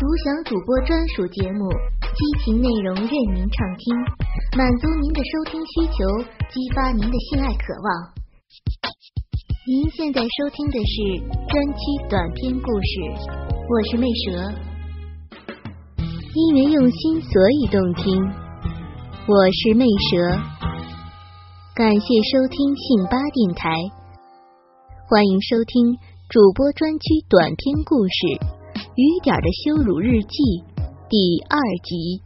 独享主播专属节目，激情内容任您畅听，满足您的收听需求，激发您的性爱渴望。您现在收听的是专区短篇故事，我是魅蛇，因为用心，所以动听。我是魅蛇，感谢收听信八电台，欢迎收听主播专区短篇故事。雨点的羞辱日记第二集，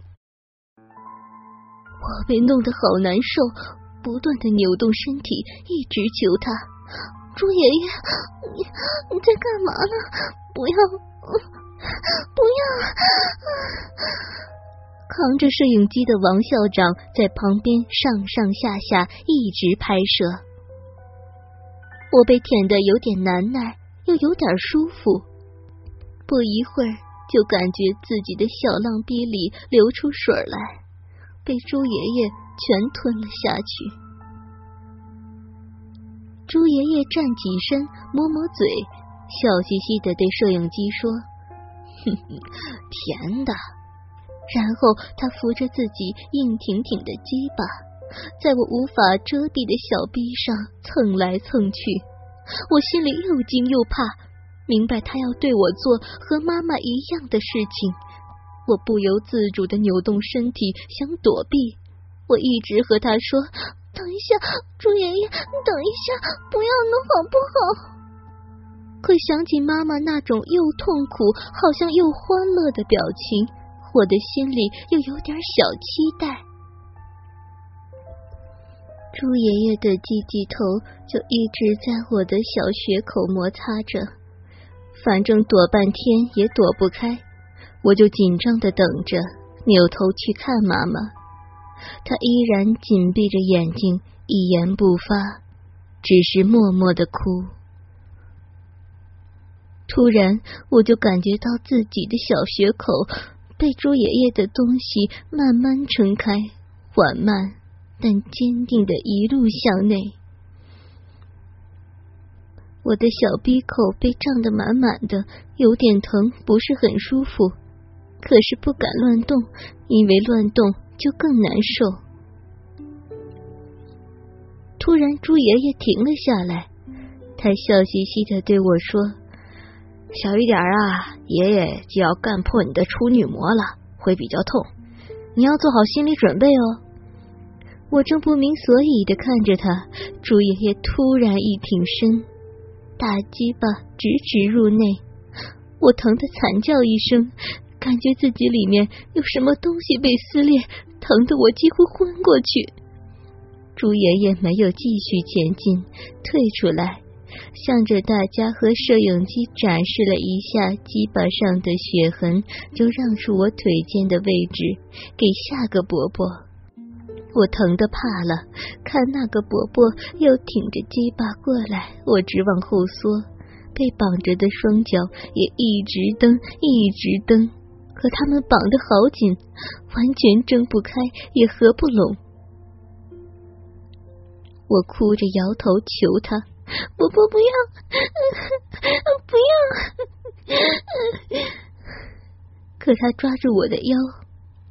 我被弄得好难受，不断的扭动身体，一直求他：“朱爷爷，你你在干嘛呢？不要，不要！”扛着摄影机的王校长在旁边上上下下一直拍摄，我被舔的有点难耐，又有点舒服。不一会儿，就感觉自己的小浪逼里流出水来，被朱爷爷全吞了下去。朱爷爷站起身，摸摸嘴，笑嘻嘻的对摄影机说：“哼哼，甜的。”然后他扶着自己硬挺挺的鸡巴，在我无法遮蔽的小臂上蹭来蹭去，我心里又惊又怕。明白他要对我做和妈妈一样的事情，我不由自主的扭动身体想躲避。我一直和他说：“等一下，朱爷爷，等一下，不要弄好不好？”可想起妈妈那种又痛苦好像又欢乐的表情，我的心里又有点小期待。朱爷爷的鸡鸡头就一直在我的小穴口摩擦着。反正躲半天也躲不开，我就紧张的等着，扭头去看妈妈。她依然紧闭着眼睛，一言不发，只是默默的哭。突然，我就感觉到自己的小穴口被朱爷爷的东西慢慢撑开，缓慢但坚定的一路向内。我的小鼻口被胀得满满的，有点疼，不是很舒服。可是不敢乱动，因为乱动就更难受。突然，朱爷爷停了下来，他笑嘻嘻的对我说：“小一点啊，爷爷就要干破你的处女膜了，会比较痛，你要做好心理准备哦。”我正不明所以的看着他，朱爷爷突然一挺身。大鸡巴直直入内，我疼得惨叫一声，感觉自己里面有什么东西被撕裂，疼得我几乎昏过去。朱爷爷没有继续前进，退出来，向着大家和摄影机展示了一下鸡巴上的血痕，就让出我腿间的位置给下个伯伯。我疼的怕了，看那个伯伯又挺着鸡巴过来，我直往后缩，被绑着的双脚也一直蹬，一直蹬，可他们绑得好紧，完全睁不开，也合不拢。我哭着摇头求他：“伯伯不要，不要！”可他抓住我的腰。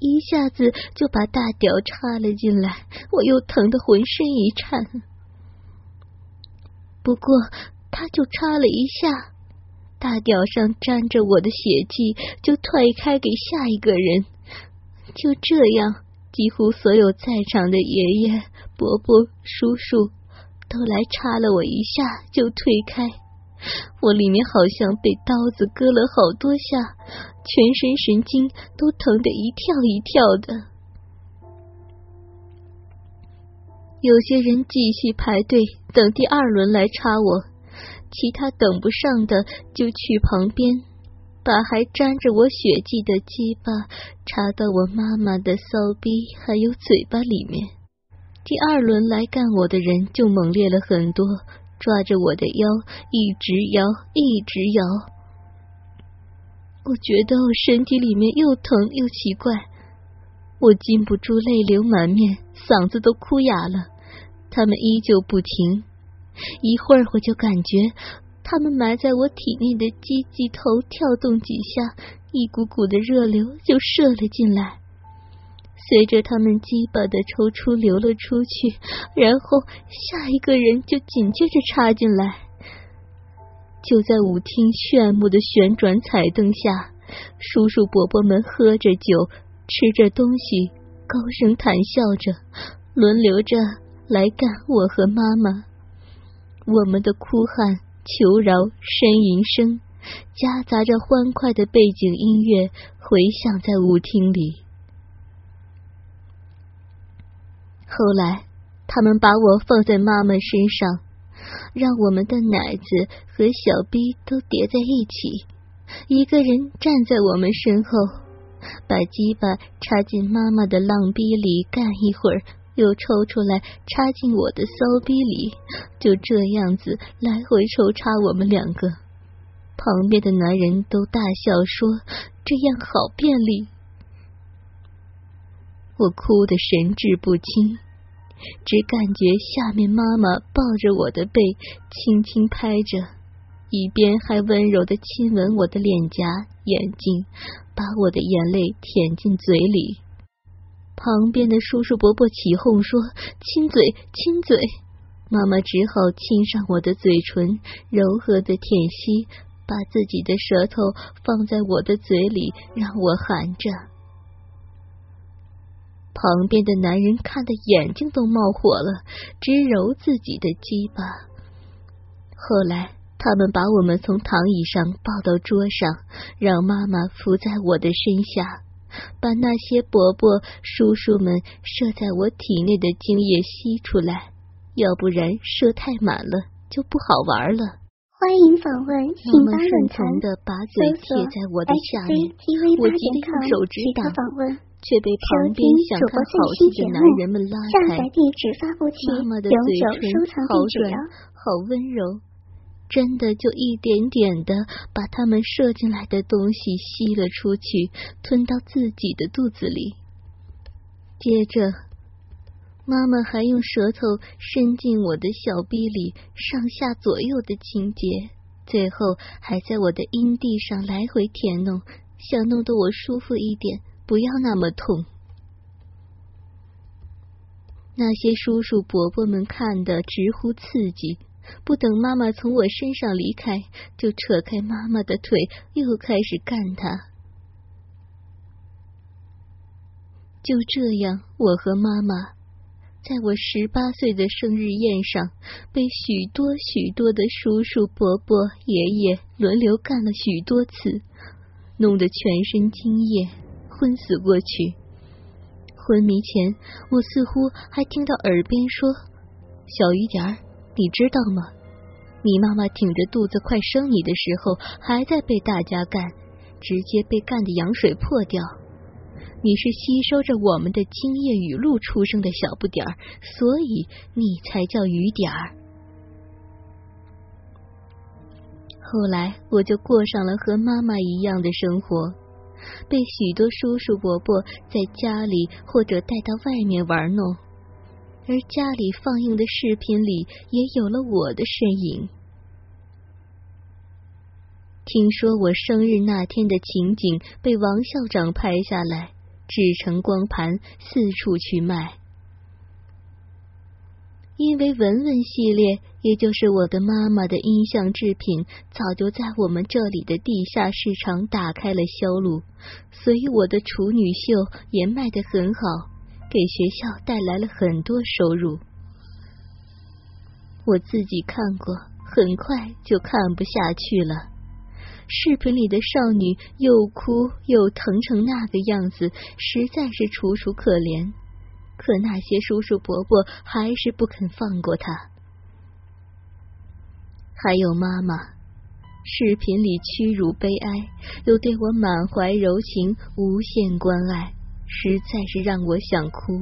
一下子就把大屌插了进来，我又疼得浑身一颤。不过他就插了一下，大屌上沾着我的血迹，就退开给下一个人。就这样，几乎所有在场的爷爷、伯伯、叔叔都来插了我一下，就退开。我里面好像被刀子割了好多下，全身神经都疼得一跳一跳的。有些人继续排队等第二轮来插我，其他等不上的就去旁边，把还沾着我血迹的鸡巴插到我妈妈的骚逼还有嘴巴里面。第二轮来干我的人就猛烈了很多。抓着我的腰，一直摇，一直摇。我觉得我身体里面又疼又奇怪，我禁不住泪流满面，嗓子都哭哑了。他们依旧不停，一会儿我就感觉他们埋在我体内的鸡鸡头跳动几下，一股股的热流就射了进来。随着他们鸡巴的抽出流了出去，然后下一个人就紧接着插进来。就在舞厅炫目的旋转彩灯下，叔叔伯伯们喝着酒，吃着东西，高声谈笑着，轮流着来干我和妈妈。我们的哭喊、求饶、呻吟声，夹杂着欢快的背景音乐，回响在舞厅里。后来，他们把我放在妈妈身上，让我们的奶子和小逼都叠在一起，一个人站在我们身后，把鸡巴插进妈妈的浪逼里干一会儿，又抽出来插进我的骚逼里，就这样子来回抽插我们两个。旁边的男人都大笑说：“这样好便利。”我哭得神志不清，只感觉下面妈妈抱着我的背，轻轻拍着，一边还温柔的亲吻我的脸颊、眼睛，把我的眼泪舔进嘴里。旁边的叔叔伯伯起哄说：“亲嘴，亲嘴！”妈妈只好亲上我的嘴唇，柔和的舔吸，把自己的舌头放在我的嘴里，让我含着。旁边的男人看得眼睛都冒火了，直揉自己的鸡巴。后来，他们把我们从躺椅上抱到桌上，让妈妈伏在我的身下，把那些伯伯、叔叔们射在我体内的精液吸出来，要不然射太满了就不好玩了。欢迎访问信巴论坛，的把嘴贴在我的下面，我急得用手指挡。却被旁边想看好戏的男人们拉开。妈妈的嘴唇好软，好温柔，真的就一点点的把他们射进来的东西吸了出去，吞到自己的肚子里。接着，妈妈还用舌头伸进我的小臂里，上下左右的清洁，最后还在我的阴蒂上来回舔弄，想弄得我舒服一点。不要那么痛。那些叔叔伯伯们看的直呼刺激，不等妈妈从我身上离开，就扯开妈妈的腿，又开始干她。就这样，我和妈妈在我十八岁的生日宴上，被许多许多的叔叔伯伯、爷爷轮流干了许多次，弄得全身精液。昏死过去，昏迷前，我似乎还听到耳边说：“小雨点儿，你知道吗？你妈妈挺着肚子快生你的时候，还在被大家干，直接被干的羊水破掉。你是吸收着我们的精液雨露出生的小不点儿，所以你才叫雨点儿。”后来，我就过上了和妈妈一样的生活。被许多叔叔伯伯在家里或者带到外面玩弄，而家里放映的视频里也有了我的身影。听说我生日那天的情景被王校长拍下来，制成光盘四处去卖。因为文文系列，也就是我的妈妈的音像制品，早就在我们这里的地下市场打开了销路，所以我的处女秀也卖得很好，给学校带来了很多收入。我自己看过，很快就看不下去了。视频里的少女又哭又疼成那个样子，实在是楚楚可怜。可那些叔叔伯伯还是不肯放过他，还有妈妈，视频里屈辱悲哀，又对我满怀柔情、无限关爱，实在是让我想哭。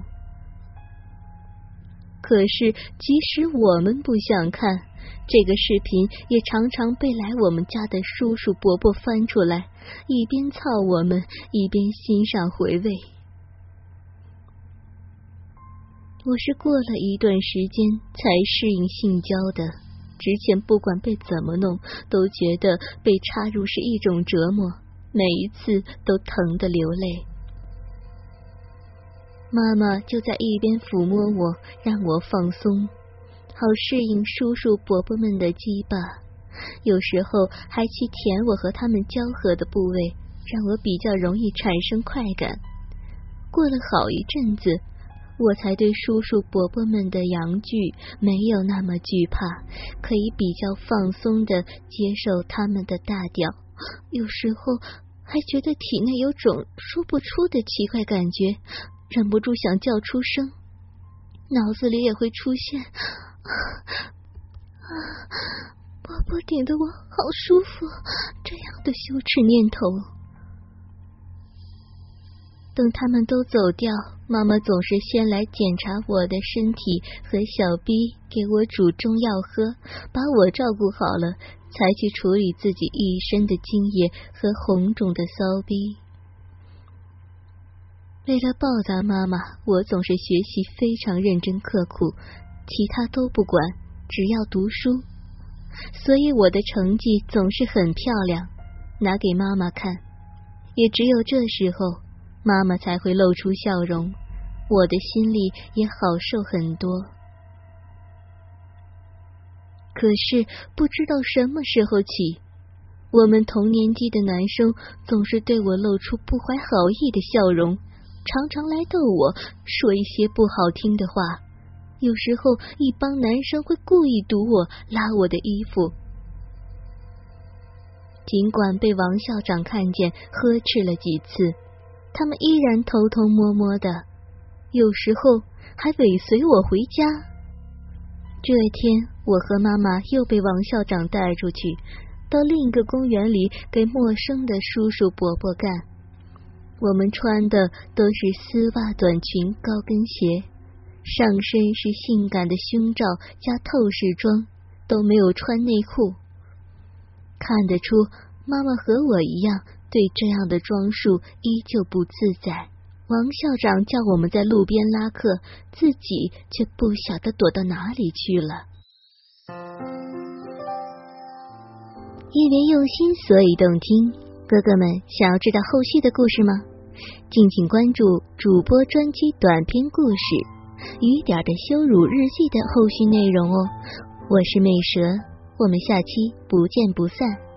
可是即使我们不想看这个视频，也常常被来我们家的叔叔伯伯翻出来，一边操我们，一边欣赏回味。我是过了一段时间才适应性交的，之前不管被怎么弄，都觉得被插入是一种折磨，每一次都疼得流泪。妈妈就在一边抚摸我，让我放松，好适应叔叔伯伯们的羁绊。有时候还去舔我和他们交合的部位，让我比较容易产生快感。过了好一阵子，我才对叔叔伯伯们的阳具没有那么惧怕，可以比较放松的接受他们的大屌。有时候还觉得体内有种说不出的奇怪感觉。忍不住想叫出声，脑子里也会出现啊，波波顶得我好舒服这样的羞耻念头。等他们都走掉，妈妈总是先来检查我的身体和小逼，给我煮中药喝，把我照顾好了，才去处理自己一身的精液和红肿的骚逼。为了报答妈妈，我总是学习非常认真刻苦，其他都不管，只要读书。所以我的成绩总是很漂亮，拿给妈妈看。也只有这时候，妈妈才会露出笑容，我的心里也好受很多。可是不知道什么时候起，我们同年级的男生总是对我露出不怀好意的笑容。常常来逗我，说一些不好听的话。有时候，一帮男生会故意堵我，拉我的衣服。尽管被王校长看见，呵斥了几次，他们依然偷偷摸摸的，有时候还尾随我回家。这天，我和妈妈又被王校长带出去，到另一个公园里给陌生的叔叔伯伯干。我们穿的都是丝袜短裙、高跟鞋，上身是性感的胸罩加透视装，都没有穿内裤。看得出，妈妈和我一样，对这样的装束依旧不自在。王校长叫我们在路边拉客，自己却不晓得躲到哪里去了。因为用心，所以动听。哥哥们，想要知道后续的故事吗？敬请关注主播专辑短篇故事《雨点的羞辱日记》的后续内容哦。我是美蛇，我们下期不见不散。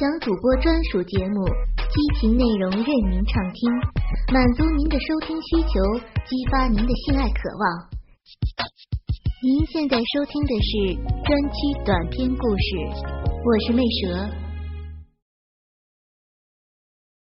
享主播专属节目，激情内容任您畅听，满足您的收听需求，激发您的性爱渴望。您现在收听的是专区短篇故事，我是魅蛇。